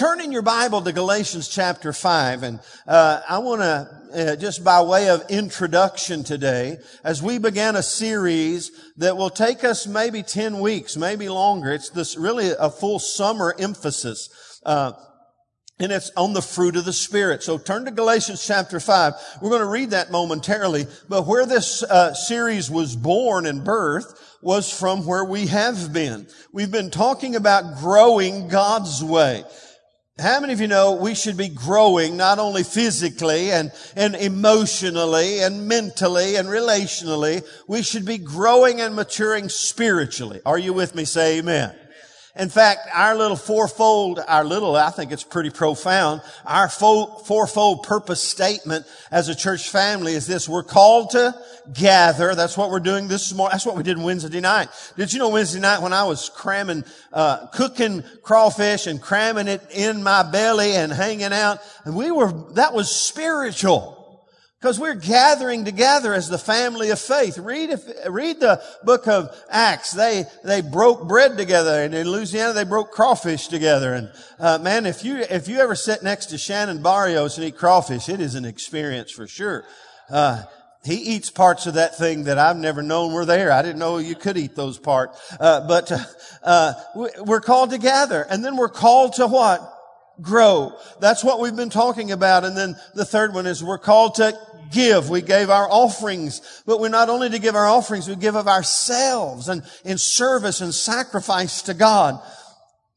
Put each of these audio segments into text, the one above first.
turn in your Bible to Galatians chapter 5, and uh, I want to, uh, just by way of introduction today, as we begin a series that will take us maybe 10 weeks, maybe longer. It's this really a full summer emphasis. Uh, and it's on the fruit of the Spirit. So turn to Galatians chapter 5. We're going to read that momentarily. But where this uh, series was born and birth was from where we have been. We've been talking about growing God's way. How many of you know we should be growing not only physically and, and emotionally and mentally and relationally, we should be growing and maturing spiritually. Are you with me? Say amen. In fact, our little fourfold, our little, I think it's pretty profound, our fourfold purpose statement as a church family is this. We're called to gather. That's what we're doing this morning. That's what we did Wednesday night. Did you know Wednesday night when I was cramming, uh, cooking crawfish and cramming it in my belly and hanging out, and we were, that was spiritual. Because we're gathering together as the family of faith. Read, if, read the book of Acts. They, they broke bread together and in Louisiana they broke crawfish together. And, uh, man, if you, if you ever sit next to Shannon Barrios and eat crawfish, it is an experience for sure. Uh, he eats parts of that thing that I've never known were there. I didn't know you could eat those parts. Uh, but, uh, we're called to gather and then we're called to what? Grow. That's what we've been talking about. And then the third one is we're called to give. We gave our offerings, but we're not only to give our offerings, we give of ourselves and in service and sacrifice to God.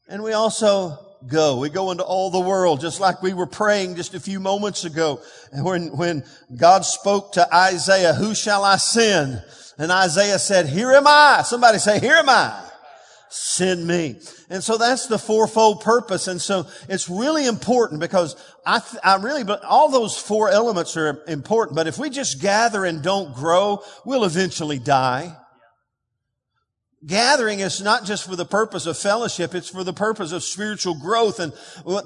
And we also go. We go into all the world, just like we were praying just a few moments ago. And when, when God spoke to Isaiah, who shall I send? And Isaiah said, here am I. Somebody say, here am I send me. And so that's the fourfold purpose. And so it's really important because I, I really, but all those four elements are important. But if we just gather and don't grow, we'll eventually die. Gathering is not just for the purpose of fellowship, it's for the purpose of spiritual growth. And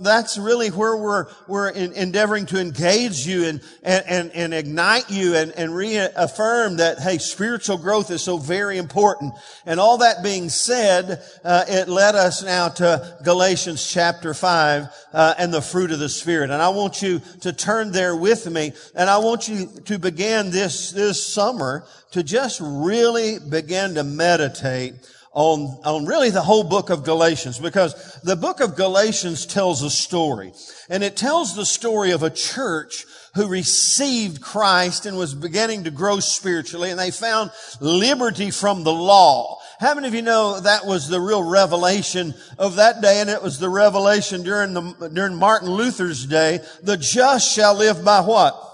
that's really where we're, we're in, endeavoring to engage you and, and, and, ignite you and, and reaffirm that, hey, spiritual growth is so very important. And all that being said, uh, it led us now to Galatians chapter 5 uh, and the fruit of the Spirit. And I want you to turn there with me. And I want you to begin this, this summer to just really begin to meditate on, on really the whole book of Galatians because the book of Galatians tells a story and it tells the story of a church who received Christ and was beginning to grow spiritually and they found liberty from the law. How many of you know that was the real revelation of that day and it was the revelation during the, during Martin Luther's day? The just shall live by what?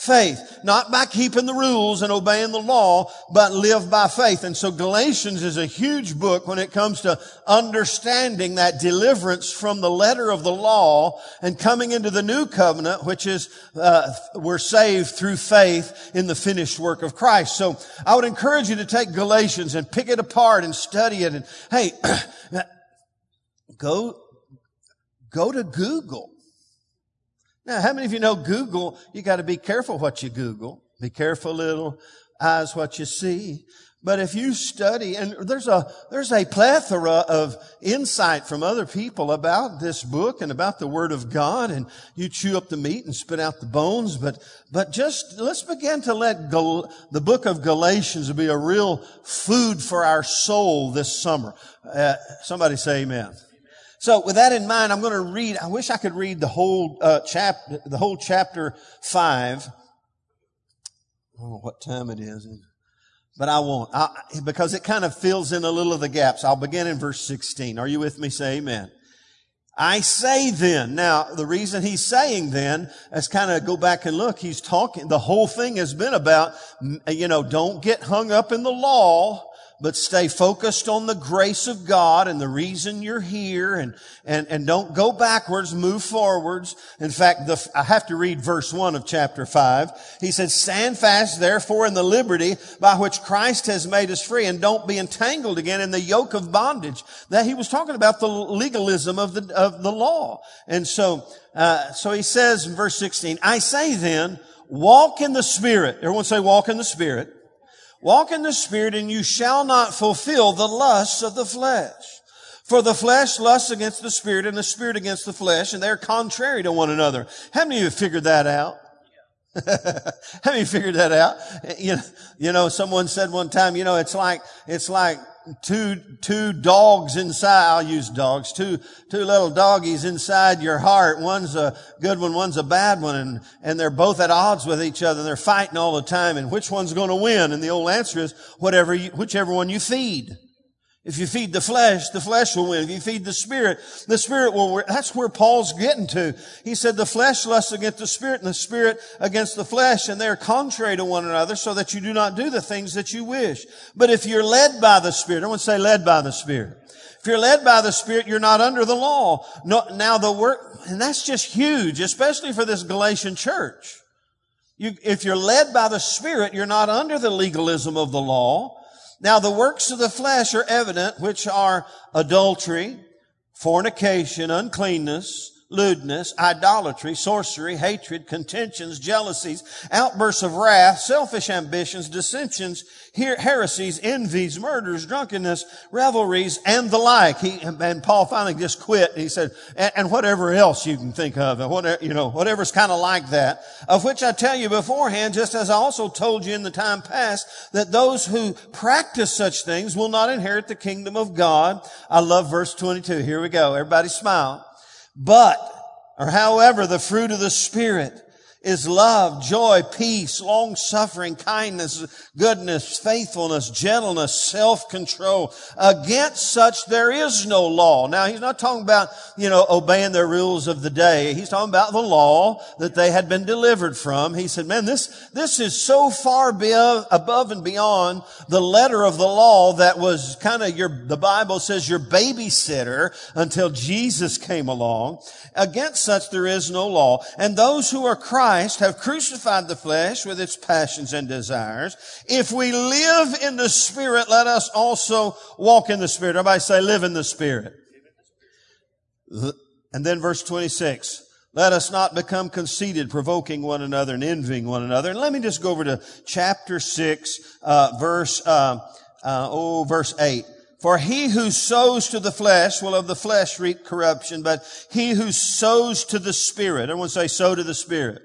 Faith. Not by keeping the rules and obeying the law, but live by faith. And so Galatians is a huge book when it comes to understanding that deliverance from the letter of the law and coming into the new covenant, which is, uh, we're saved through faith in the finished work of Christ. So I would encourage you to take Galatians and pick it apart and study it. And hey, go, go to Google now, how many of you know Google? You got to be careful what you Google. Be careful, little eyes, what you see. But if you study, and there's a, there's a plethora of insight from other people about this book and about the Word of God, and you chew up the meat and spit out the bones, but, but just, let's begin to let Gal- the book of Galatians be a real food for our soul this summer. Uh, somebody say amen. So with that in mind, I'm going to read, I wish I could read the whole, uh, chapter, the whole chapter five. I don't know what time it is, but I won't, I, because it kind of fills in a little of the gaps. I'll begin in verse 16. Are you with me? Say amen. I say then. Now, the reason he's saying then is kind of go back and look. He's talking, the whole thing has been about, you know, don't get hung up in the law but stay focused on the grace of God and the reason you're here and, and, and don't go backwards, move forwards. In fact, the, I have to read verse one of chapter five. He says, stand fast therefore in the liberty by which Christ has made us free and don't be entangled again in the yoke of bondage. That he was talking about the legalism of the, of the law. And so, uh, so he says in verse 16, I say then, walk in the Spirit. Everyone say walk in the Spirit Walk in the Spirit and you shall not fulfill the lusts of the flesh. For the flesh lusts against the spirit and the spirit against the flesh, and they're contrary to one another. How many of you figured that out? How many figured that out? You know, you know, someone said one time, you know, it's like, it's like two, two dogs inside. I'll use dogs. Two, two little doggies inside your heart. One's a good one, one's a bad one, and, and they're both at odds with each other. And they're fighting all the time. And which one's to win? And the old answer is whatever, you, whichever one you feed. If you feed the flesh, the flesh will win. If you feed the spirit, the spirit will win. That's where Paul's getting to. He said the flesh lusts against the spirit and the spirit against the flesh and they're contrary to one another so that you do not do the things that you wish. But if you're led by the spirit, I want to say led by the spirit. If you're led by the Spirit, you're not under the law. No, now the work, and that's just huge, especially for this Galatian church. You, if you're led by the Spirit, you're not under the legalism of the law. Now the works of the flesh are evident, which are adultery, fornication, uncleanness, lewdness, idolatry, sorcery, hatred, contentions, jealousies, outbursts of wrath, selfish ambitions, dissensions, heresies, envies, murders, drunkenness, revelries, and the like. He, and Paul finally just quit. He said, and, and whatever else you can think of, and whatever, you know, whatever's kind of like that, of which I tell you beforehand, just as I also told you in the time past, that those who practice such things will not inherit the kingdom of God. I love verse 22. Here we go. Everybody smile. But, or however, the fruit of the Spirit is love, joy, peace, long suffering, kindness, goodness, faithfulness, gentleness, self-control. Against such there is no law. Now he's not talking about, you know, obeying the rules of the day. He's talking about the law that they had been delivered from. He said, man, this, this is so far above and beyond the letter of the law that was kind of your, the Bible says your babysitter until Jesus came along. Against such there is no law. And those who are Christ Christ have crucified the flesh with its passions and desires. If we live in the Spirit, let us also walk in the Spirit. Everybody say, live in the Spirit. And then verse 26. Let us not become conceited, provoking one another and envying one another. And let me just go over to chapter 6, uh, verse, uh, uh, oh, verse 8. For he who sows to the flesh will of the flesh reap corruption, but he who sows to the Spirit, everyone say sow to the Spirit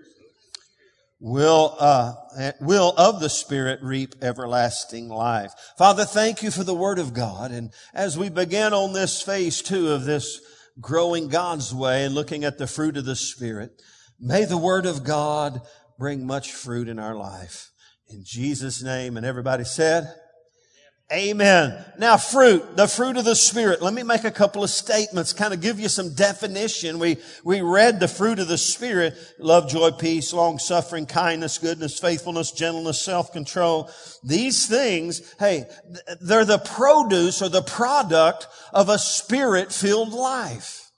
will uh, will of the spirit reap everlasting life. Father thank you for the word of god. And as we begin on this phase two of this growing god's way and looking at the fruit of the spirit may the word of god bring much fruit in our life. In jesus name. And everybody said Amen. Now fruit, the fruit of the Spirit. Let me make a couple of statements, kind of give you some definition. We, we read the fruit of the Spirit, love, joy, peace, long suffering, kindness, goodness, faithfulness, gentleness, self-control. These things, hey, they're the produce or the product of a spirit-filled life.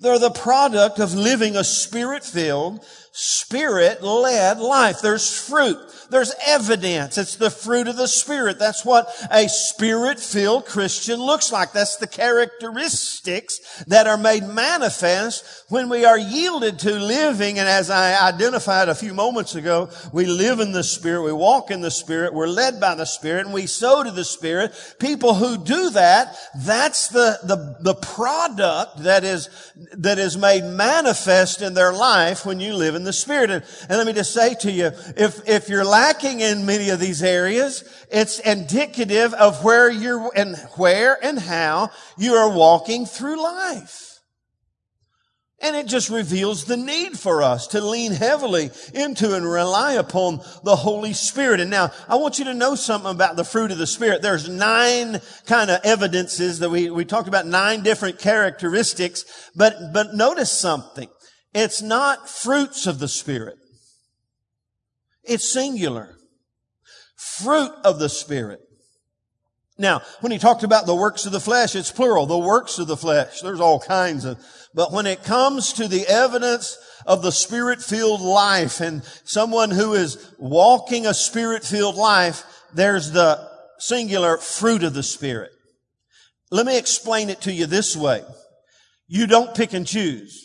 They're the product of living a spirit-filled, spirit-led life. There's fruit. There's evidence. It's the fruit of the Spirit. That's what a Spirit-filled Christian looks like. That's the characteristics that are made manifest when we are yielded to living. And as I identified a few moments ago, we live in the Spirit. We walk in the Spirit. We're led by the Spirit and we sow to the Spirit. People who do that, that's the, the, the product that is, that is made manifest in their life when you live in the Spirit. And, and let me just say to you, if, if you're lacking in many of these areas, it's indicative of where you're and where and how you are walking through life. And it just reveals the need for us to lean heavily into and rely upon the Holy Spirit. And now I want you to know something about the fruit of the Spirit. There's nine kind of evidences that we, we talked about nine different characteristics, but, but notice something. It's not fruits of the Spirit. It's singular. Fruit of the Spirit. Now, when he talked about the works of the flesh, it's plural. The works of the flesh. There's all kinds of, but when it comes to the evidence of the spirit-filled life and someone who is walking a spirit-filled life, there's the singular fruit of the Spirit. Let me explain it to you this way. You don't pick and choose.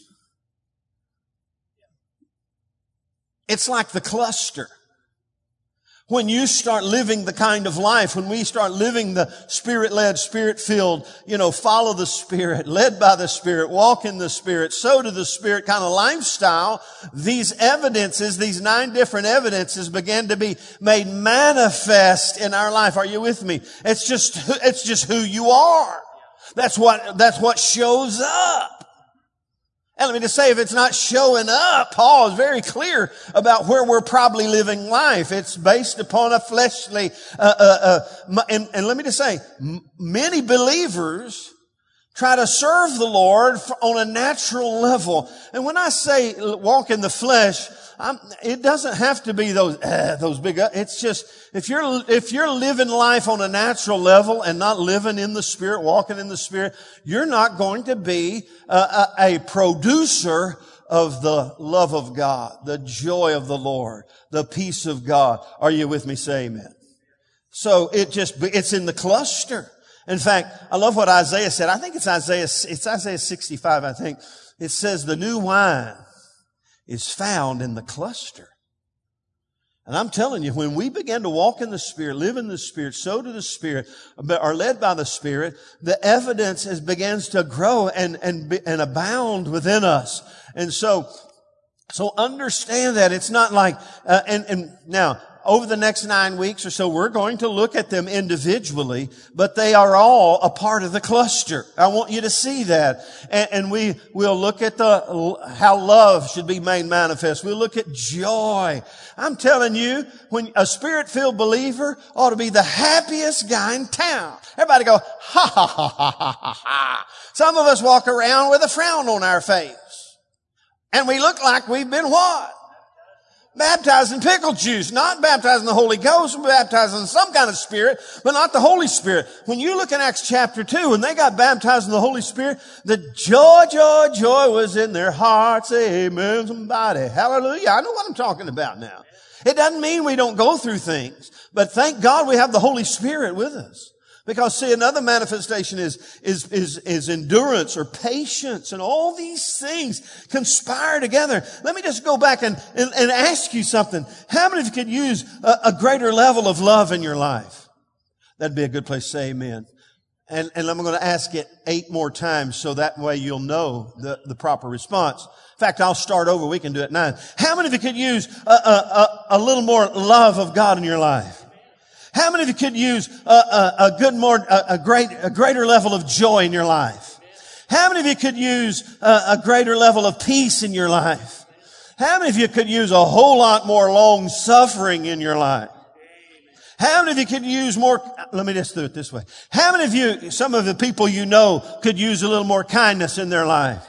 It's like the cluster. When you start living the kind of life, when we start living the spirit-led, spirit-filled, you know, follow the spirit, led by the spirit, walk in the spirit, sow to the spirit kind of lifestyle, these evidences, these nine different evidences begin to be made manifest in our life. Are you with me? It's just, it's just who you are. That's what, that's what shows up. And let me just say, if it's not showing up, Paul is very clear about where we're probably living life. It's based upon a fleshly, uh, uh, uh, and, and, let me just say, m- many believers try to serve the Lord on a natural level. And when I say walk in the flesh, I'm, it doesn't have to be those uh, those big. Uh, it's just if you're if you're living life on a natural level and not living in the spirit, walking in the spirit, you're not going to be a, a producer of the love of God, the joy of the Lord, the peace of God. Are you with me? Say amen. So it just it's in the cluster. In fact, I love what Isaiah said. I think it's Isaiah, it's Isaiah 65, I think. It says the new wine is found in the cluster. And I'm telling you, when we begin to walk in the Spirit, live in the Spirit, sow to the Spirit, But are led by the Spirit, the evidence is, begins to grow and, and, and abound within us. And so, so understand that it's not like, uh, and, and now, over the next nine weeks or so, we're going to look at them individually, but they are all a part of the cluster. I want you to see that. And, and we will look at the, how love should be made manifest. We'll look at joy. I'm telling you, when a spirit-filled believer ought to be the happiest guy in town. Everybody go, ha ha ha ha ha ha ha. Some of us walk around with a frown on our face. And we look like we've been what? Baptized in pickle juice, not baptized in the Holy Ghost, baptized in some kind of spirit, but not the Holy Spirit. When you look in Acts chapter 2, when they got baptized in the Holy Spirit, the joy, joy, joy was in their hearts. Amen. Somebody. Hallelujah. I know what I'm talking about now. It doesn't mean we don't go through things, but thank God we have the Holy Spirit with us. Because see, another manifestation is, is, is, is endurance or patience and all these things conspire together. Let me just go back and, and, and ask you something. How many of you could use a, a, greater level of love in your life? That'd be a good place to say amen. And, and I'm going to ask it eight more times so that way you'll know the, the proper response. In fact, I'll start over. We can do it nine. How many of you could use a, a, a, a little more love of God in your life? How many of you could use a, a, a good more, a, a, great, a greater level of joy in your life? How many of you could use a, greater level of peace in your life? How many of you could use a whole lot more long suffering in your life? How many of you could use more, let me just do it this way. How many of you, some of the people you know could use a little more kindness in their life?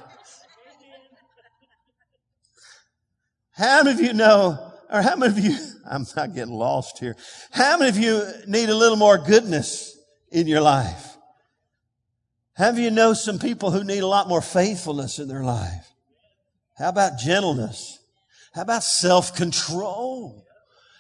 How many of you know or how many of you, I'm not getting lost here. How many of you need a little more goodness in your life? Have you know some people who need a lot more faithfulness in their life? How about gentleness? How about self-control?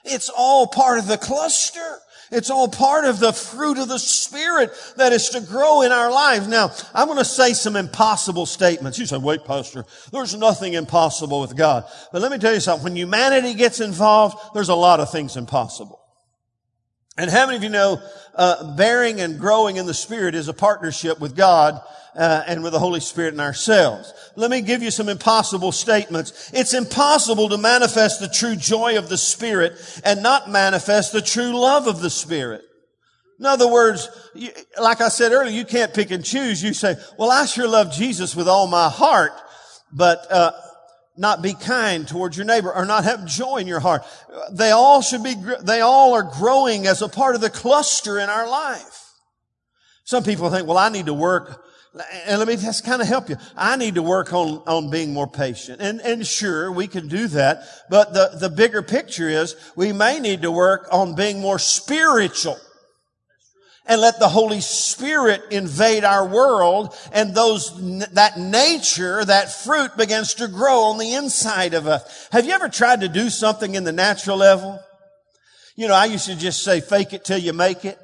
It's all part of the cluster. It's all part of the fruit of the Spirit that is to grow in our lives. Now, I'm going to say some impossible statements. You say, wait, Pastor, there's nothing impossible with God. But let me tell you something. When humanity gets involved, there's a lot of things impossible. And how many of you know uh, bearing and growing in the Spirit is a partnership with God uh, and with the Holy Spirit and ourselves. Let me give you some impossible statements. It's impossible to manifest the true joy of the Spirit and not manifest the true love of the Spirit. In other words, you, like I said earlier, you can't pick and choose. You say, well, I sure love Jesus with all my heart, but, uh, not be kind towards your neighbor or not have joy in your heart. They all should be, they all are growing as a part of the cluster in our life. Some people think, well, I need to work and let me just kind of help you. I need to work on, on being more patient. And, and sure, we can do that. But the, the bigger picture is we may need to work on being more spiritual and let the Holy Spirit invade our world and those, that nature, that fruit begins to grow on the inside of us. Have you ever tried to do something in the natural level? You know, I used to just say, fake it till you make it.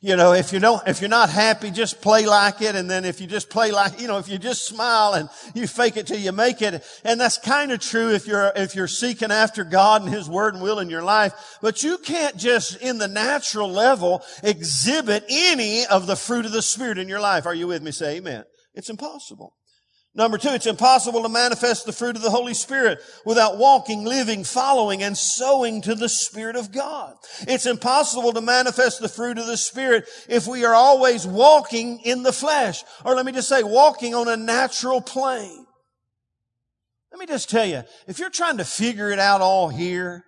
You know, if you don't, if you're not happy, just play like it. And then if you just play like, you know, if you just smile and you fake it till you make it. And that's kind of true if you're, if you're seeking after God and His Word and will in your life. But you can't just in the natural level exhibit any of the fruit of the Spirit in your life. Are you with me? Say amen. It's impossible. Number two, it's impossible to manifest the fruit of the Holy Spirit without walking, living, following, and sowing to the Spirit of God. It's impossible to manifest the fruit of the Spirit if we are always walking in the flesh. Or let me just say, walking on a natural plane. Let me just tell you, if you're trying to figure it out all here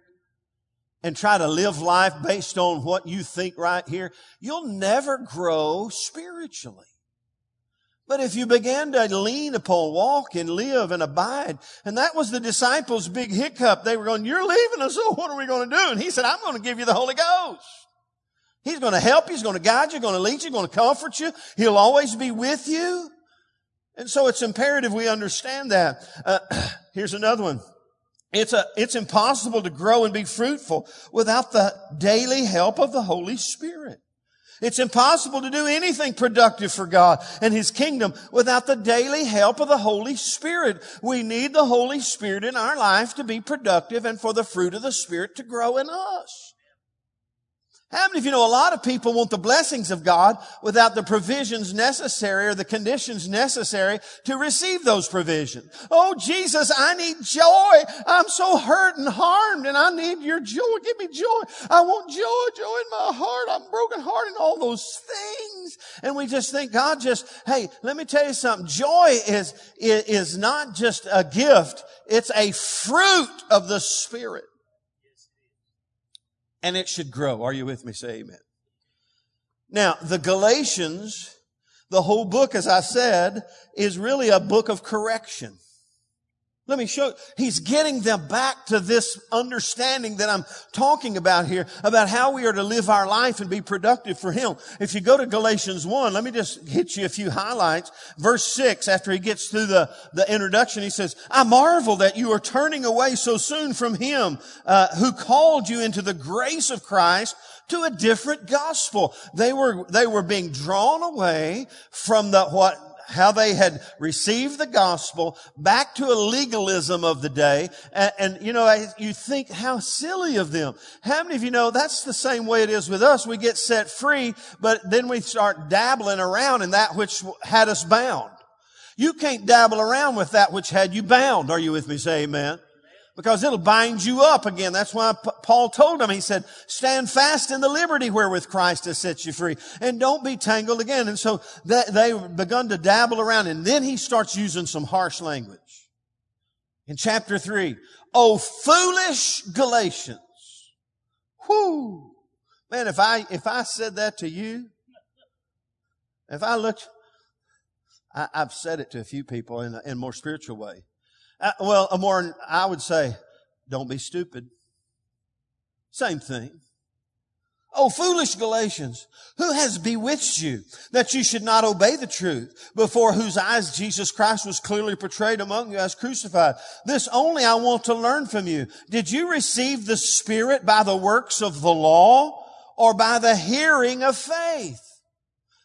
and try to live life based on what you think right here, you'll never grow spiritually. But if you began to lean upon, walk and live and abide, and that was the disciples' big hiccup. They were going, you're leaving us, so what are we going to do? And he said, I'm going to give you the Holy Ghost. He's going to help you. He's going to guide you, going to lead you, going to comfort you. He'll always be with you. And so it's imperative we understand that. Uh, here's another one. It's a, it's impossible to grow and be fruitful without the daily help of the Holy Spirit. It's impossible to do anything productive for God and His kingdom without the daily help of the Holy Spirit. We need the Holy Spirit in our life to be productive and for the fruit of the Spirit to grow in us. How many of you know a lot of people want the blessings of God without the provisions necessary or the conditions necessary to receive those provisions? Oh, Jesus, I need joy. I'm so hurt and harmed and I need your joy. Give me joy. I want joy, joy in my heart. I'm broken heart and all those things. And we just think God just, hey, let me tell you something. Joy is, is not just a gift. It's a fruit of the Spirit and it should grow. Are you with me? Say amen. Now, the Galatians, the whole book, as I said, is really a book of correction. Let me show, he's getting them back to this understanding that I'm talking about here, about how we are to live our life and be productive for him. If you go to Galatians 1, let me just hit you a few highlights. Verse 6, after he gets through the, the introduction, he says, I marvel that you are turning away so soon from him, uh, who called you into the grace of Christ to a different gospel. They were, they were being drawn away from the, what how they had received the gospel back to a legalism of the day. And, and, you know, you think how silly of them. How many of you know that's the same way it is with us? We get set free, but then we start dabbling around in that which had us bound. You can't dabble around with that which had you bound. Are you with me? Say amen because it'll bind you up again. That's why P- Paul told them, he said, stand fast in the liberty wherewith Christ has set you free and don't be tangled again. And so they begun to dabble around and then he starts using some harsh language. In chapter three, oh foolish Galatians. Whoo! Man, if I, if I said that to you, if I looked, I, have said it to a few people in a, in a more spiritual way. Uh, well, a more, I would say, don't be stupid. Same thing. Oh, foolish Galatians, who has bewitched you that you should not obey the truth before whose eyes Jesus Christ was clearly portrayed among you as crucified? This only I want to learn from you. Did you receive the Spirit by the works of the law or by the hearing of faith?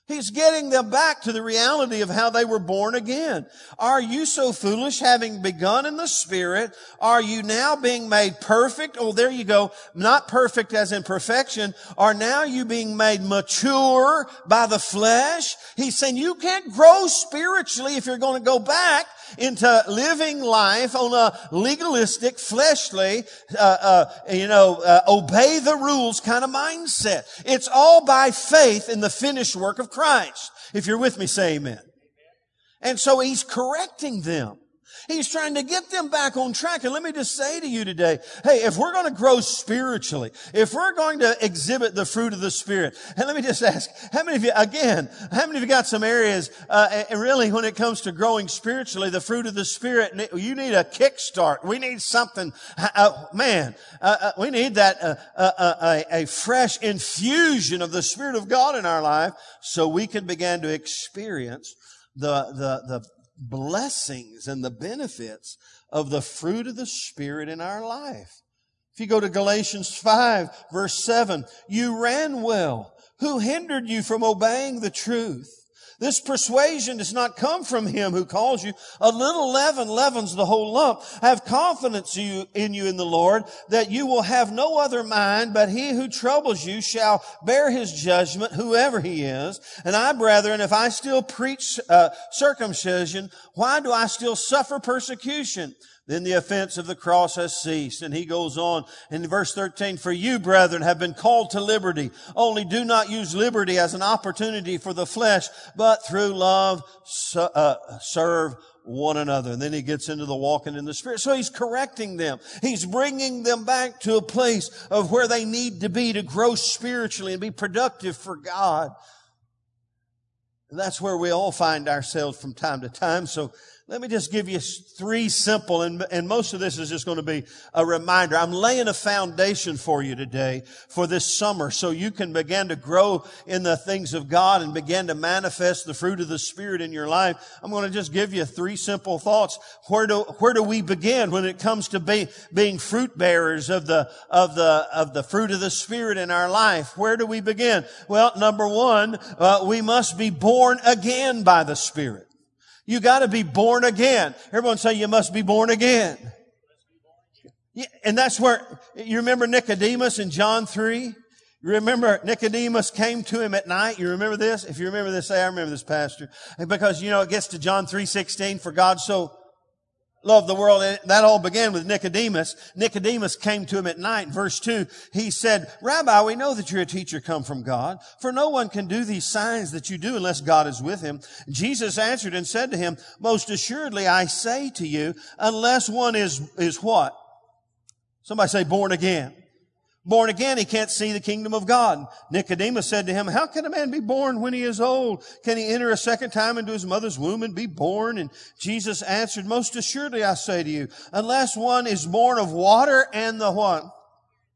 He's getting them back to the reality of how they were born again. Are you so foolish having begun in the spirit? Are you now being made perfect? Oh, there you go. Not perfect as in perfection. Are now you being made mature by the flesh? He's saying you can't grow spiritually if you're going to go back into living life on a legalistic, fleshly, uh, uh, you know, uh, obey the rules kind of mindset. It's all by faith in the finished work of Christ. If you're with me, say amen. And so he's correcting them. He's trying to get them back on track. And let me just say to you today, hey, if we're going to grow spiritually, if we're going to exhibit the fruit of the Spirit, and let me just ask, how many of you, again, how many of you got some areas, uh, and really when it comes to growing spiritually, the fruit of the Spirit, you need a kickstart. We need something, uh, man, uh, uh we need that, uh, uh, a fresh infusion of the Spirit of God in our life so we can begin to experience the, the, the, blessings and the benefits of the fruit of the Spirit in our life. If you go to Galatians 5 verse 7, you ran well. Who hindered you from obeying the truth? This persuasion does not come from him who calls you. A little leaven leavens the whole lump. Have confidence in you in the Lord that you will have no other mind, but he who troubles you shall bear his judgment, whoever he is. And I, brethren, if I still preach uh, circumcision, why do I still suffer persecution? Then the offense of the cross has ceased. And he goes on in verse 13, for you, brethren, have been called to liberty. Only do not use liberty as an opportunity for the flesh, but through love uh, serve one another. And then he gets into the walking in the spirit. So he's correcting them. He's bringing them back to a place of where they need to be to grow spiritually and be productive for God. And that's where we all find ourselves from time to time. So let me just give you three simple, and, and most of this is just going to be a reminder. I'm laying a foundation for you today for this summer so you can begin to grow in the things of God and begin to manifest the fruit of the Spirit in your life. I'm going to just give you three simple thoughts. Where do, where do we begin when it comes to be, being fruit bearers of the, of the, of the fruit of the Spirit in our life? Where do we begin? Well, number one, uh, we must be born again by the Spirit. You gotta be born again. Everyone say you must be born again. And that's where, you remember Nicodemus in John 3? You remember Nicodemus came to him at night. You remember this? If you remember this, say, I remember this, Pastor. Because, you know, it gets to John 3.16, for God so loved the world. And that all began with Nicodemus. Nicodemus came to him at night. Verse two, he said, Rabbi, we know that you're a teacher come from God, for no one can do these signs that you do unless God is with him. Jesus answered and said to him, most assuredly I say to you, unless one is, is what? Somebody say born again born again, he can't see the kingdom of God. Nicodemus said to him, how can a man be born when he is old? Can he enter a second time into his mother's womb and be born? And Jesus answered, most assuredly I say to you, unless one is born of water and the what?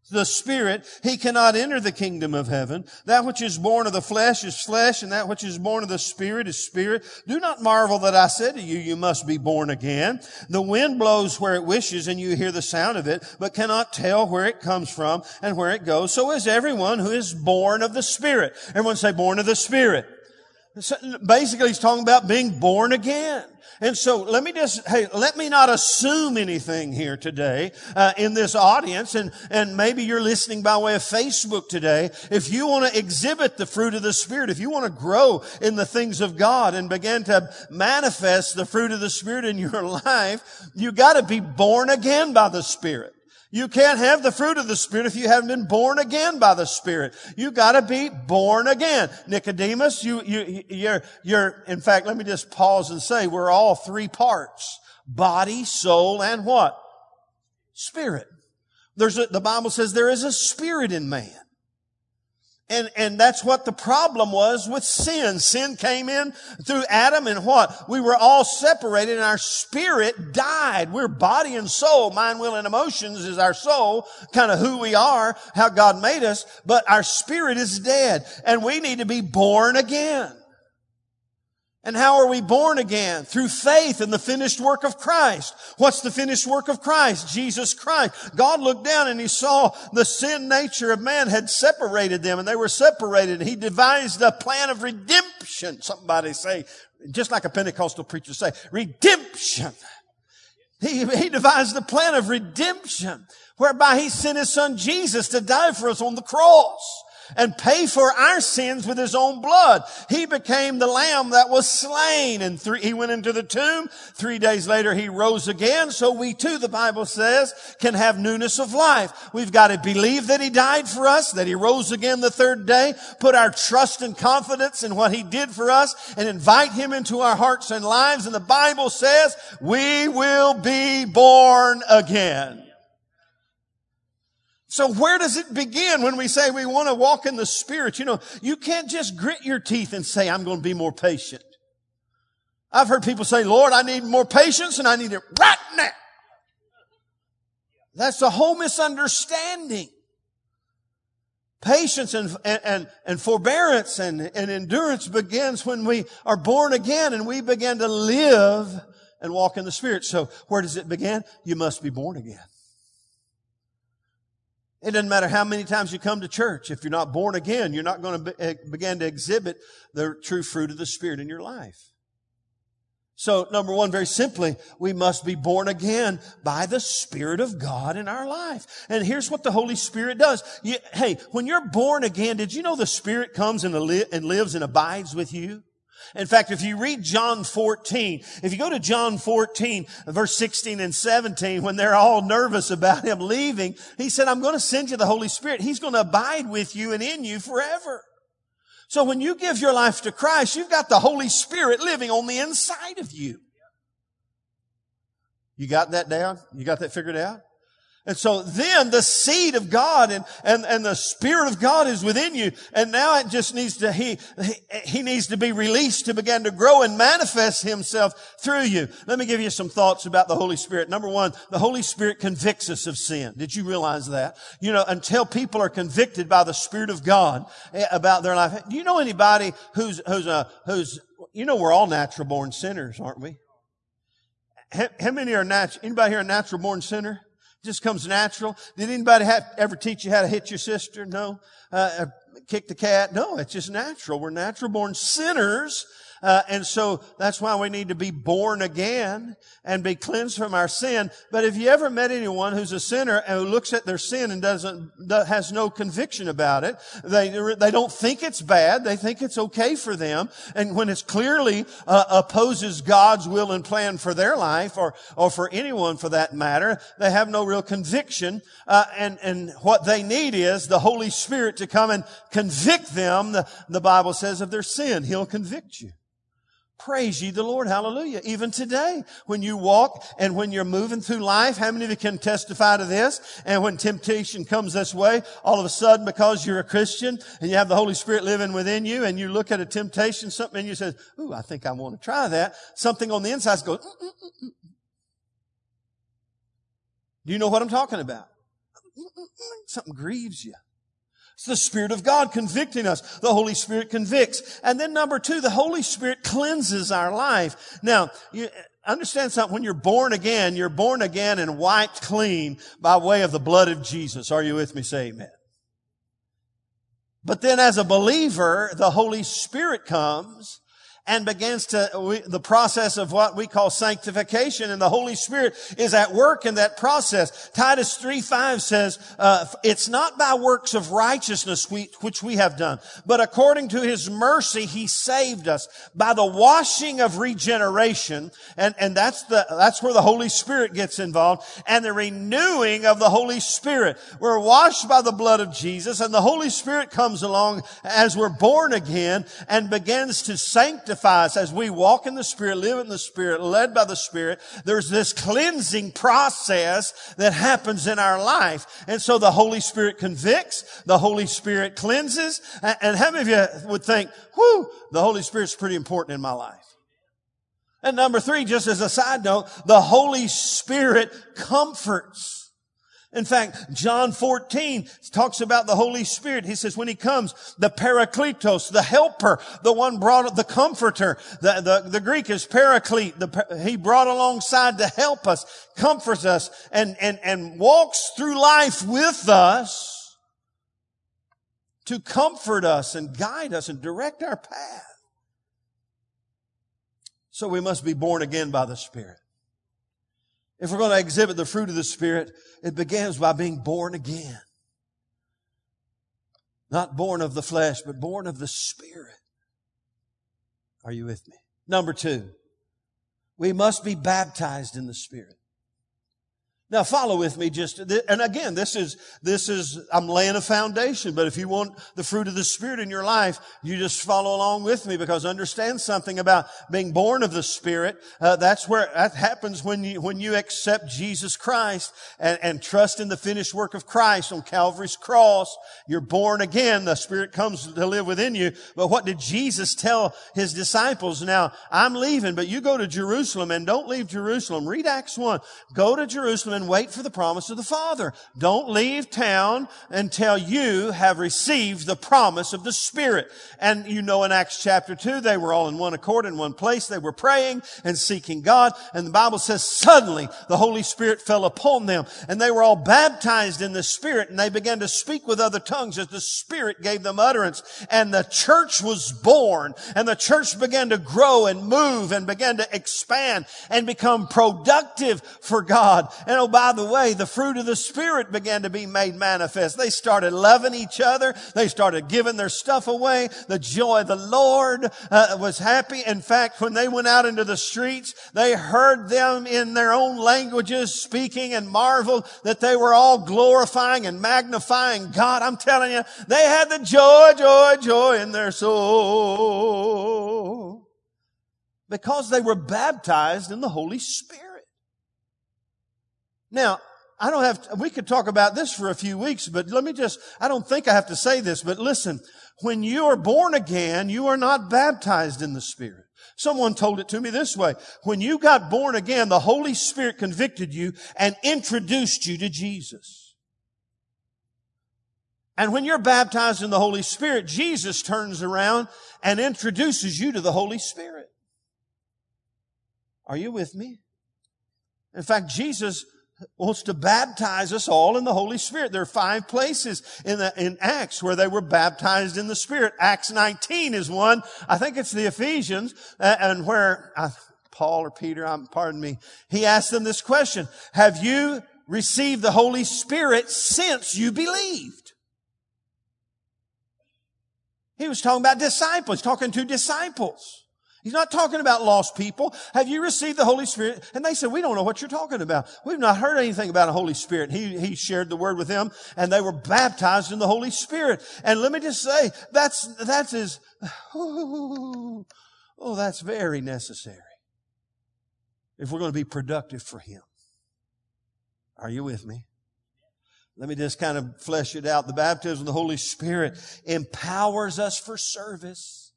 The Spirit, he cannot enter the kingdom of heaven. That which is born of the flesh is flesh, and that which is born of the Spirit is spirit. Do not marvel that I said to you, you must be born again. The wind blows where it wishes, and you hear the sound of it, but cannot tell where it comes from and where it goes. So is everyone who is born of the Spirit. Everyone say born of the Spirit. Basically, he's talking about being born again. And so let me just, hey, let me not assume anything here today uh, in this audience. And, and maybe you're listening by way of Facebook today. If you want to exhibit the fruit of the Spirit, if you want to grow in the things of God and begin to manifest the fruit of the Spirit in your life, you got to be born again by the Spirit. You can't have the fruit of the Spirit if you haven't been born again by the Spirit. You gotta be born again. Nicodemus, you, you, you're, you're, in fact, let me just pause and say, we're all three parts. Body, soul, and what? Spirit. There's a, the Bible says there is a spirit in man. And, and that's what the problem was with sin. Sin came in through Adam and what? We were all separated and our spirit died. We're body and soul. Mind, will, and emotions is our soul, kind of who we are, how God made us, but our spirit is dead and we need to be born again. And how are we born again? Through faith in the finished work of Christ. What's the finished work of Christ? Jesus Christ. God looked down and he saw the sin nature of man had separated them and they were separated. He devised a plan of redemption. Somebody say, just like a Pentecostal preacher say, redemption. He, he devised the plan of redemption whereby he sent his son Jesus to die for us on the cross and pay for our sins with his own blood. He became the lamb that was slain and three, he went into the tomb. Three days later, he rose again. So we too, the Bible says, can have newness of life. We've got to believe that he died for us, that he rose again the third day, put our trust and confidence in what he did for us and invite him into our hearts and lives. And the Bible says we will be born again. So where does it begin when we say we want to walk in the Spirit? You know, you can't just grit your teeth and say, I'm going to be more patient. I've heard people say, Lord, I need more patience and I need it right now. That's a whole misunderstanding. Patience and, and, and forbearance and, and endurance begins when we are born again and we begin to live and walk in the Spirit. So where does it begin? You must be born again. It doesn't matter how many times you come to church. If you're not born again, you're not going to be, eh, begin to exhibit the true fruit of the Spirit in your life. So, number one, very simply, we must be born again by the Spirit of God in our life. And here's what the Holy Spirit does. You, hey, when you're born again, did you know the Spirit comes and, li- and lives and abides with you? In fact, if you read John 14, if you go to John 14, verse 16 and 17, when they're all nervous about him leaving, he said, I'm going to send you the Holy Spirit. He's going to abide with you and in you forever. So when you give your life to Christ, you've got the Holy Spirit living on the inside of you. You got that down? You got that figured out? And so then the seed of God and, and, and the Spirit of God is within you. And now it just needs to, he, he needs to be released to begin to grow and manifest himself through you. Let me give you some thoughts about the Holy Spirit. Number one, the Holy Spirit convicts us of sin. Did you realize that? You know, until people are convicted by the Spirit of God eh, about their life. Do you know anybody who's, who's a, who's, you know, we're all natural born sinners, aren't we? How many are natural, anybody here a natural born sinner? Just comes natural. Did anybody have, ever teach you how to hit your sister? No. Uh, uh kick the cat? No, it's just natural. We're natural born sinners uh, and so that's why we need to be born again and be cleansed from our sin. But if you ever met anyone who's a sinner and who looks at their sin and doesn't, has no conviction about it, they, they don't think it's bad. They think it's okay for them. And when it's clearly uh, opposes God's will and plan for their life or, or for anyone for that matter, they have no real conviction. Uh, and, and what they need is the Holy Spirit to come and convict them. The, the Bible says of their sin. He'll convict you. Praise ye the Lord. Hallelujah. Even today, when you walk and when you're moving through life, how many of you can testify to this? And when temptation comes this way, all of a sudden, because you're a Christian and you have the Holy Spirit living within you and you look at a temptation, something and you say, ooh, I think I want to try that. Something on the inside goes, mm, mm, mm, do you know what I'm talking about? Something grieves you. It's the Spirit of God convicting us. The Holy Spirit convicts. And then number two, the Holy Spirit cleanses our life. Now, you understand something. When you're born again, you're born again and wiped clean by way of the blood of Jesus. Are you with me? Say amen. But then as a believer, the Holy Spirit comes and begins to the process of what we call sanctification and the holy spirit is at work in that process. Titus 3 5 says uh, it's not by works of righteousness we, which we have done but according to his mercy he saved us by the washing of regeneration and, and that's the that's where the holy spirit gets involved and the renewing of the holy spirit. We're washed by the blood of jesus and the holy spirit comes along as we're born again and begins to sanctify as we walk in the Spirit, live in the Spirit, led by the Spirit. There's this cleansing process that happens in our life. And so the Holy Spirit convicts, the Holy Spirit cleanses. And how many of you would think, whoo, the Holy Spirit's pretty important in my life? And number three, just as a side note, the Holy Spirit comforts. In fact, John 14 talks about the Holy Spirit. He says when he comes, the Parakletos, the helper, the one brought, the comforter, the, the, the Greek is paraclete, the, he brought alongside to help us, comforts us, and, and, and walks through life with us to comfort us and guide us and direct our path. So we must be born again by the Spirit. If we're going to exhibit the fruit of the Spirit, it begins by being born again. Not born of the flesh, but born of the Spirit. Are you with me? Number two, we must be baptized in the Spirit. Now follow with me just, and again, this is, this is, I'm laying a foundation, but if you want the fruit of the Spirit in your life, you just follow along with me because understand something about being born of the Spirit. Uh, that's where, that happens when you, when you accept Jesus Christ and, and trust in the finished work of Christ on Calvary's cross. You're born again. The Spirit comes to live within you. But what did Jesus tell His disciples? Now, I'm leaving, but you go to Jerusalem and don't leave Jerusalem. Read Acts 1. Go to Jerusalem and wait for the promise of the Father. Don't leave town until you have received the promise of the Spirit. And you know in Acts chapter 2, they were all in one accord in one place. They were praying and seeking God. And the Bible says suddenly the Holy Spirit fell upon them and they were all baptized in the Spirit and they began to speak with other tongues as the Spirit gave them utterance. And the church was born and the church began to grow and move and began to expand and become productive for God. And oh, by the way, the fruit of the Spirit began to be made manifest. They started loving each other. They started giving their stuff away. The joy of the Lord uh, was happy. In fact, when they went out into the streets, they heard them in their own languages speaking and marveled that they were all glorifying and magnifying God. I'm telling you, they had the joy, joy, joy in their soul because they were baptized in the Holy Spirit. Now, I don't have, to, we could talk about this for a few weeks, but let me just, I don't think I have to say this, but listen, when you are born again, you are not baptized in the Spirit. Someone told it to me this way. When you got born again, the Holy Spirit convicted you and introduced you to Jesus. And when you're baptized in the Holy Spirit, Jesus turns around and introduces you to the Holy Spirit. Are you with me? In fact, Jesus wants to baptize us all in the Holy Spirit. There are five places in the, in Acts where they were baptized in the Spirit. Acts 19 is one. I think it's the Ephesians, uh, and where Paul or Peter, I'm, pardon me, he asked them this question: Have you received the Holy Spirit since you believed? He was talking about disciples, talking to disciples. He's not talking about lost people. Have you received the Holy Spirit? And they said, we don't know what you're talking about. We've not heard anything about a Holy Spirit. He, he shared the word with them and they were baptized in the Holy Spirit. And let me just say, that's, that's as, oh, oh that's very necessary if we're going to be productive for Him. Are you with me? Let me just kind of flesh it out. The baptism of the Holy Spirit empowers us for service.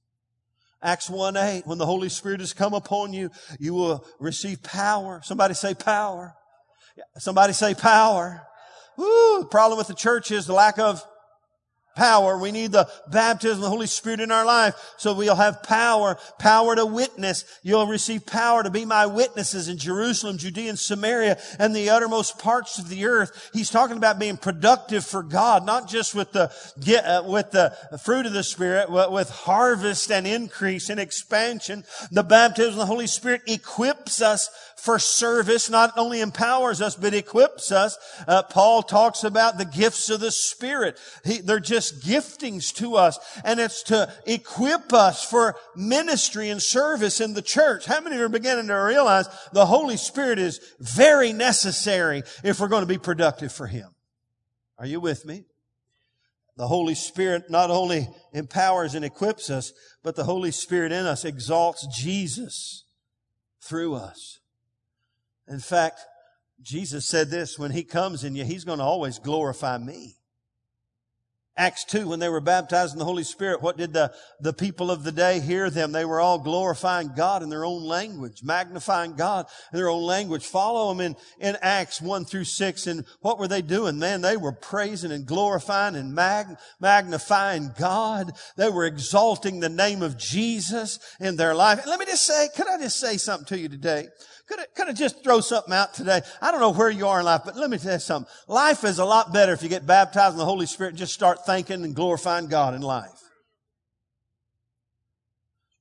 Acts 1 8, when the Holy Spirit has come upon you, you will receive power. Somebody say power. Somebody say power. Woo, the problem with the church is the lack of power. We need the baptism of the Holy Spirit in our life so we'll have power, power to witness. You'll receive power to be my witnesses in Jerusalem, Judea, and Samaria, and the uttermost parts of the earth. He's talking about being productive for God, not just with the, uh, with the fruit of the Spirit, but with harvest and increase and expansion. The baptism of the Holy Spirit equips us for service not only empowers us, but equips us. Uh, Paul talks about the gifts of the Spirit. He, they're just giftings to us, and it's to equip us for ministry and service in the church. How many are beginning to realize the Holy Spirit is very necessary if we're going to be productive for Him? Are you with me? The Holy Spirit not only empowers and equips us, but the Holy Spirit in us exalts Jesus through us. In fact, Jesus said this, when he comes in you, he's going to always glorify me. Acts 2, when they were baptized in the Holy Spirit, what did the, the people of the day hear them? They were all glorifying God in their own language, magnifying God in their own language. Follow them in, in Acts 1 through 6. And what were they doing? Man, they were praising and glorifying and mag, magnifying God. They were exalting the name of Jesus in their life. And let me just say, could I just say something to you today? Could I, could I just throw something out today? I don't know where you are in life, but let me tell you something. Life is a lot better if you get baptized in the Holy Spirit and just start thanking and glorifying God in life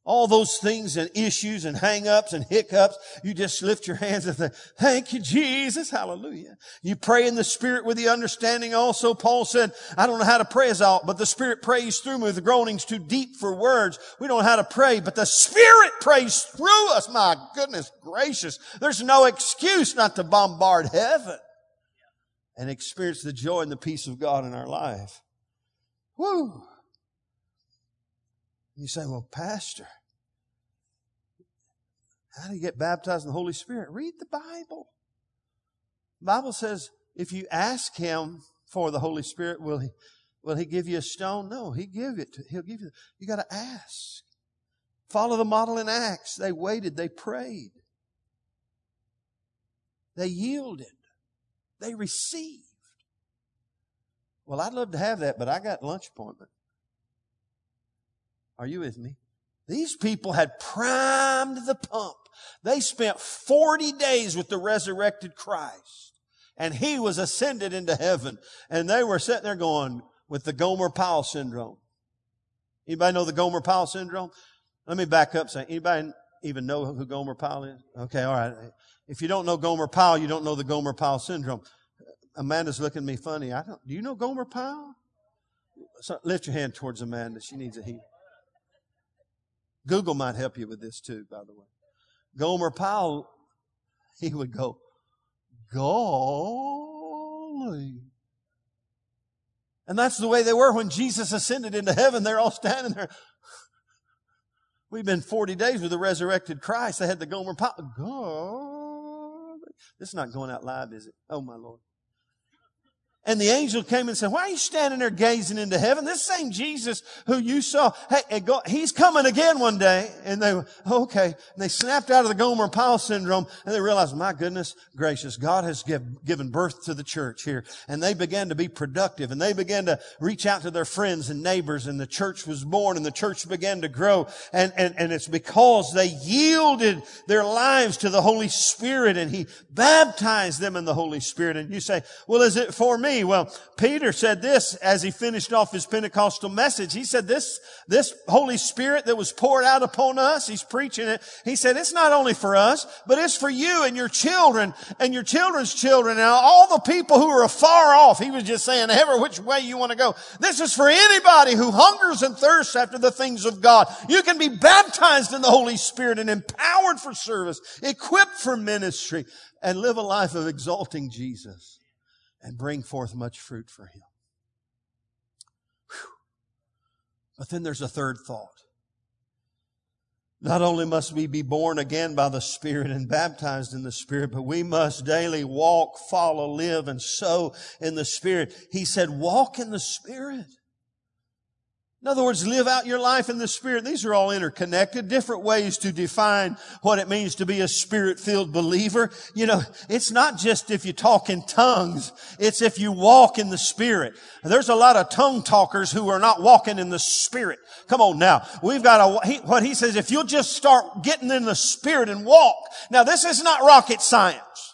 all those things and issues and hang-ups and hiccups, you just lift your hands and say, thank you, Jesus. Hallelujah. You pray in the Spirit with the understanding also. Paul said, I don't know how to pray as all, but the Spirit prays through me with groanings too deep for words. We don't know how to pray, but the Spirit prays through us. My goodness gracious. There's no excuse not to bombard heaven and experience the joy and the peace of God in our life. Woo. You say, well, Pastor, how do you get baptized in the Holy Spirit? Read the Bible. The Bible says if you ask Him for the Holy Spirit, will He, will He give you a stone? No, He give it. To, he'll give you. You got to ask. Follow the model in Acts. They waited. They prayed. They yielded. They received. Well, I'd love to have that, but I got lunch appointment. Are you with me? These people had primed the pump. They spent 40 days with the resurrected Christ and he was ascended into heaven and they were sitting there going with the Gomer Pyle syndrome. Anybody know the Gomer Pyle syndrome? Let me back up. Say, anybody even know who Gomer Pyle is? Okay, all right. If you don't know Gomer Pyle, you don't know the Gomer Pyle syndrome. Amanda's looking at me funny. I don't. Do you know Gomer Pyle? So lift your hand towards Amanda. She needs a heal. Google might help you with this too, by the way. Gomer Pyle, he would go, golly. And that's the way they were when Jesus ascended into heaven. They're all standing there. We've been 40 days with the resurrected Christ. They had the Gomer Pyle, golly. This is not going out live, is it? Oh, my Lord. And the angel came and said, why are you standing there gazing into heaven? This same Jesus who you saw, hey, he's coming again one day. And they, okay. And they snapped out of the Gomer Pyle syndrome and they realized, my goodness gracious, God has give, given birth to the church here. And they began to be productive and they began to reach out to their friends and neighbors and the church was born and the church began to grow. And, and, and it's because they yielded their lives to the Holy Spirit and He baptized them in the Holy Spirit. And you say, well, is it for me? Me? Well, Peter said this as he finished off his Pentecostal message. He said this, this Holy Spirit that was poured out upon us, he's preaching it. He said it's not only for us, but it's for you and your children and your children's children and all the people who are afar off. He was just saying, ever which way you want to go. This is for anybody who hungers and thirsts after the things of God. You can be baptized in the Holy Spirit and empowered for service, equipped for ministry, and live a life of exalting Jesus and bring forth much fruit for him. Whew. But then there's a third thought. Not only must we be born again by the Spirit and baptized in the Spirit, but we must daily walk, follow, live, and sow in the Spirit. He said, walk in the Spirit. In other words, live out your life in the Spirit. These are all interconnected, different ways to define what it means to be a Spirit-filled believer. You know, it's not just if you talk in tongues. It's if you walk in the Spirit. There's a lot of tongue talkers who are not walking in the Spirit. Come on now. We've got a, he, what he says, if you'll just start getting in the Spirit and walk. Now this is not rocket science.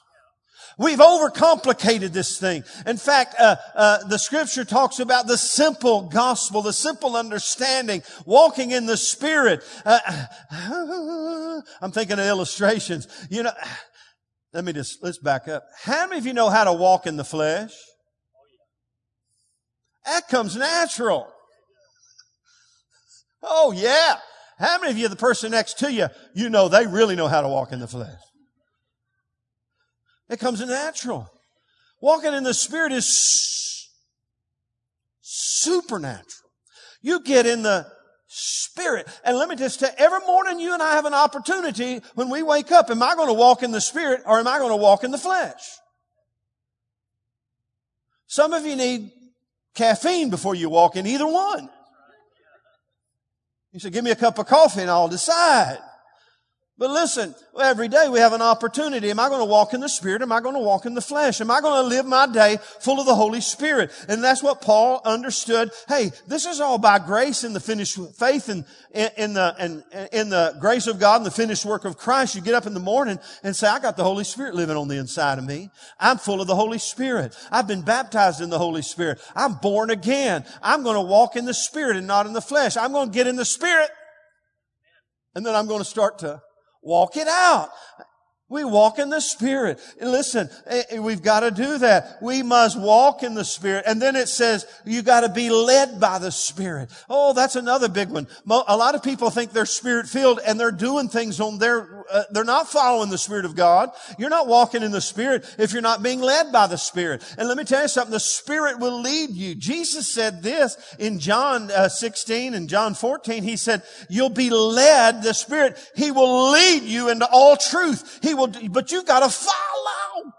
We've overcomplicated this thing. In fact, uh, uh, the scripture talks about the simple gospel, the simple understanding, walking in the spirit. Uh, I'm thinking of illustrations. You know, let me just, let's back up. How many of you know how to walk in the flesh? That comes natural. Oh yeah. How many of you, the person next to you, you know they really know how to walk in the flesh? It comes natural. Walking in the Spirit is supernatural. You get in the Spirit. And let me just tell you, every morning you and I have an opportunity when we wake up. Am I going to walk in the Spirit or am I going to walk in the flesh? Some of you need caffeine before you walk in either one. You say, give me a cup of coffee and I'll decide. But listen, every day we have an opportunity. Am I going to walk in the Spirit? Am I going to walk in the flesh? Am I going to live my day full of the Holy Spirit? And that's what Paul understood. Hey, this is all by grace in the finished faith and in the, and in the grace of God and the finished work of Christ. You get up in the morning and say, I got the Holy Spirit living on the inside of me. I'm full of the Holy Spirit. I've been baptized in the Holy Spirit. I'm born again. I'm going to walk in the Spirit and not in the flesh. I'm going to get in the Spirit. And then I'm going to start to Walk it out. We walk in the Spirit. Listen, eh, eh, we've got to do that. We must walk in the Spirit. And then it says, you got to be led by the Spirit. Oh, that's another big one. A lot of people think they're Spirit filled and they're doing things on their, uh, they're not following the Spirit of God. You're not walking in the Spirit if you're not being led by the Spirit. And let me tell you something, the Spirit will lead you. Jesus said this in John uh, 16 and John 14. He said, you'll be led, the Spirit, He will lead you into all truth. He will, but you gotta follow.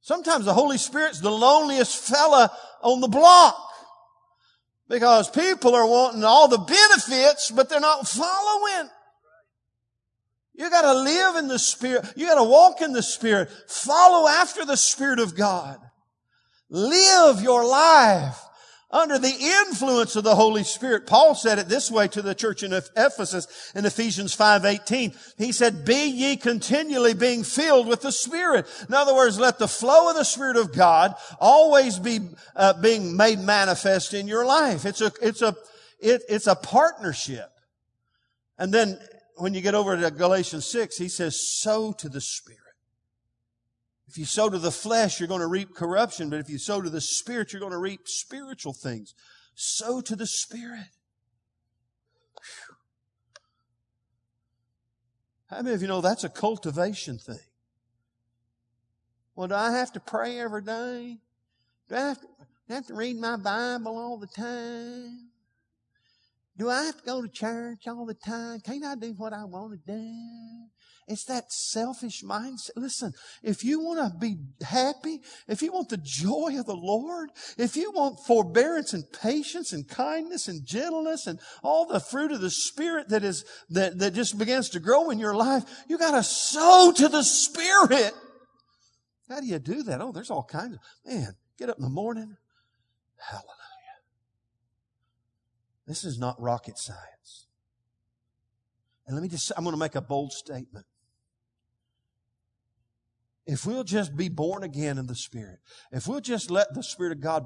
Sometimes the Holy Spirit's the loneliest fella on the block. Because people are wanting all the benefits, but they're not following. You gotta live in the Spirit. You gotta walk in the Spirit. Follow after the Spirit of God. Live your life under the influence of the Holy Spirit. Paul said it this way to the church in Ephesus in Ephesians 5:18. He said, "Be ye continually being filled with the Spirit." In other words, let the flow of the Spirit of God always be uh, being made manifest in your life. It's a it's a it, it's a partnership. And then when you get over to Galatians 6, he says, sow to the Spirit. If you sow to the flesh, you're going to reap corruption, but if you sow to the Spirit, you're going to reap spiritual things. Sow to the Spirit. How many of you know that's a cultivation thing? Well, do I have to pray every day? Do I have to, I have to read my Bible all the time? Do I have to go to church all the time? Can't I do what I want to do? It's that selfish mindset. Listen, if you want to be happy, if you want the joy of the Lord, if you want forbearance and patience and kindness and gentleness and all the fruit of the Spirit that is, that, that just begins to grow in your life, you got to sow to the Spirit. How do you do that? Oh, there's all kinds of, man, get up in the morning. Hallelujah. This is not rocket science. And let me just, I'm going to make a bold statement. If we'll just be born again in the Spirit, if we'll just let the Spirit of God,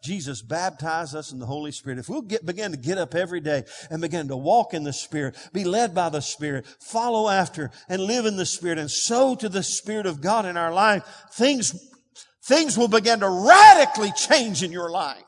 Jesus baptize us in the Holy Spirit, if we'll get, begin to get up every day and begin to walk in the Spirit, be led by the Spirit, follow after and live in the Spirit and sow to the Spirit of God in our life, things, things will begin to radically change in your life.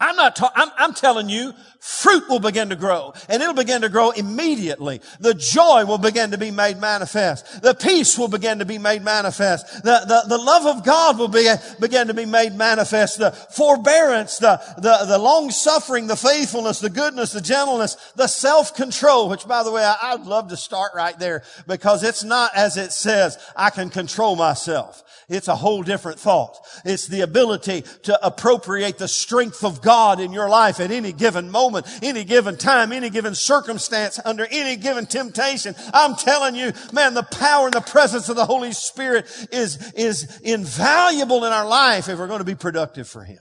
I'm not, ta- I'm, I'm telling you, fruit will begin to grow and it'll begin to grow immediately. The joy will begin to be made manifest. The peace will begin to be made manifest. The, the, the love of God will be, begin to be made manifest. The forbearance, the, the, the long suffering, the faithfulness, the goodness, the gentleness, the self-control, which by the way, I, I'd love to start right there because it's not as it says, I can control myself. It's a whole different thought. It's the ability to appropriate the strength of God in your life at any given moment, any given time, any given circumstance, under any given temptation. I'm telling you, man, the power and the presence of the Holy Spirit is, is invaluable in our life if we're going to be productive for Him.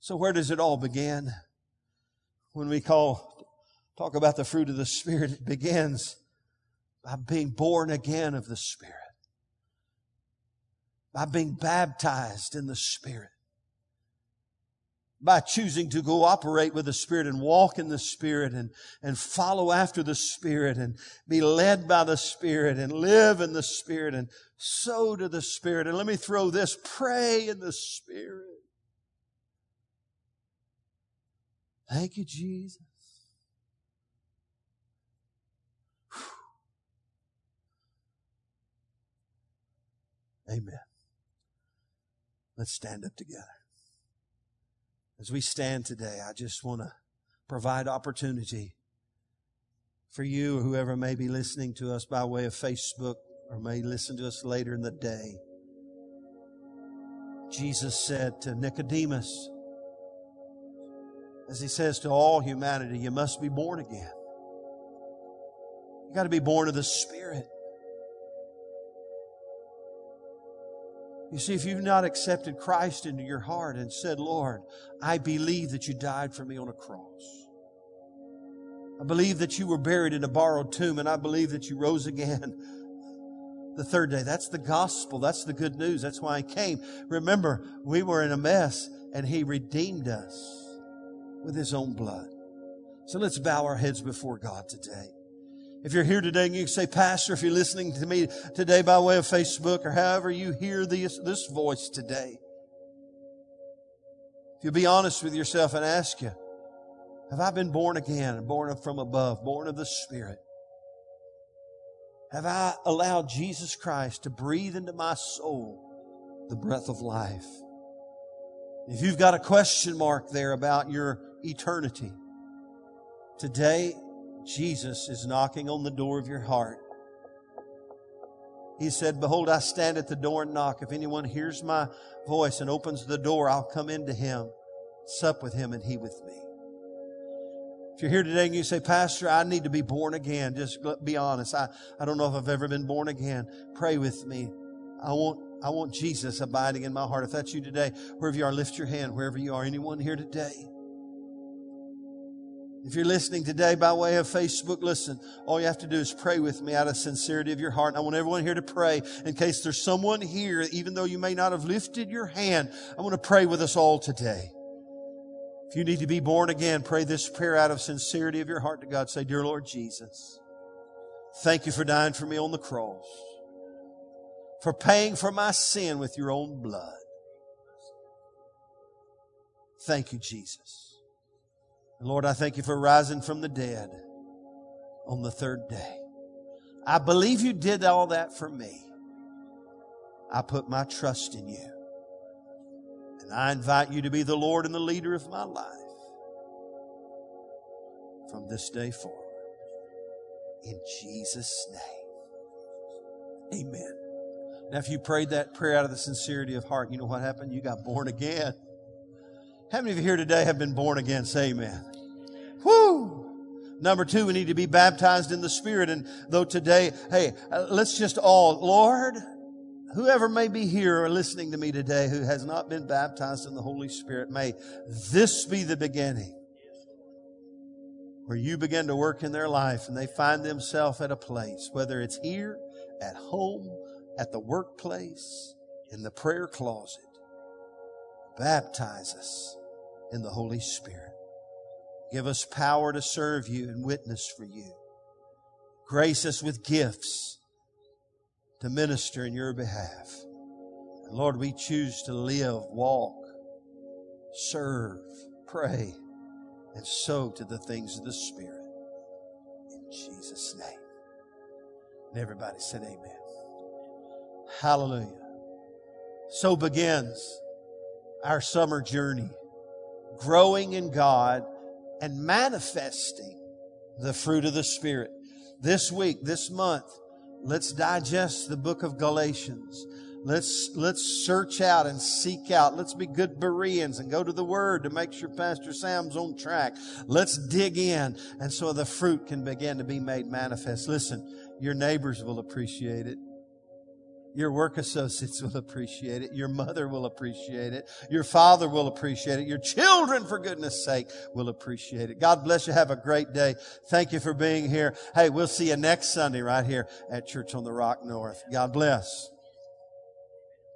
So where does it all begin? When we call, talk about the fruit of the Spirit, it begins by being born again of the Spirit by being baptized in the Spirit, by choosing to cooperate with the Spirit and walk in the Spirit and, and follow after the Spirit and be led by the Spirit and live in the Spirit and sow to the Spirit. And let me throw this, pray in the Spirit. Thank you, Jesus. Amen. Let's stand up together. As we stand today, I just want to provide opportunity for you or whoever may be listening to us by way of Facebook or may listen to us later in the day. Jesus said to Nicodemus, as he says to all humanity, you must be born again. You got to be born of the Spirit. You see, if you've not accepted Christ into your heart and said, Lord, I believe that you died for me on a cross. I believe that you were buried in a borrowed tomb and I believe that you rose again the third day. That's the gospel. That's the good news. That's why I came. Remember, we were in a mess and he redeemed us with his own blood. So let's bow our heads before God today. If you're here today and you can say, Pastor, if you're listening to me today by way of Facebook or however you hear this, this voice today, if you'll be honest with yourself and ask you, have I been born again, born from above, born of the Spirit? Have I allowed Jesus Christ to breathe into my soul the breath of life? If you've got a question mark there about your eternity, today Jesus is knocking on the door of your heart. He said, Behold, I stand at the door and knock. If anyone hears my voice and opens the door, I'll come into him, sup with him, and he with me. If you're here today and you say, Pastor, I need to be born again, just be honest. I, I don't know if I've ever been born again. Pray with me. I want, I want Jesus abiding in my heart. If that's you today, wherever you are, lift your hand, wherever you are. Anyone here today? If you're listening today by way of Facebook, listen, all you have to do is pray with me out of sincerity of your heart. And I want everyone here to pray in case there's someone here, even though you may not have lifted your hand, I want to pray with us all today. If you need to be born again, pray this prayer out of sincerity of your heart to God. Say, Dear Lord Jesus, thank you for dying for me on the cross, for paying for my sin with your own blood. Thank you, Jesus. And Lord, I thank you for rising from the dead on the third day. I believe you did all that for me. I put my trust in you. And I invite you to be the Lord and the leader of my life from this day forward. In Jesus' name. Amen. Now, if you prayed that prayer out of the sincerity of heart, you know what happened? You got born again. How many of you here today have been born again? Say amen. Whoo! Number two, we need to be baptized in the Spirit. And though today, hey, uh, let's just all, Lord, whoever may be here or listening to me today who has not been baptized in the Holy Spirit, may this be the beginning where you begin to work in their life and they find themselves at a place, whether it's here, at home, at the workplace, in the prayer closet. Baptize us in the Holy Spirit. Give us power to serve you and witness for you. Grace us with gifts to minister in your behalf. And Lord, we choose to live, walk, serve, pray, and sow to the things of the Spirit. In Jesus' name. And everybody said, Amen. Hallelujah. So begins our summer journey, growing in God and manifesting the fruit of the Spirit. This week, this month, let's digest the book of Galatians. Let's, let's search out and seek out. Let's be good Bereans and go to the Word to make sure Pastor Sam's on track. Let's dig in and so the fruit can begin to be made manifest. Listen, your neighbors will appreciate it. Your work associates will appreciate it. Your mother will appreciate it. Your father will appreciate it. Your children, for goodness sake, will appreciate it. God bless you. Have a great day. Thank you for being here. Hey, we'll see you next Sunday right here at Church on the Rock North. God bless.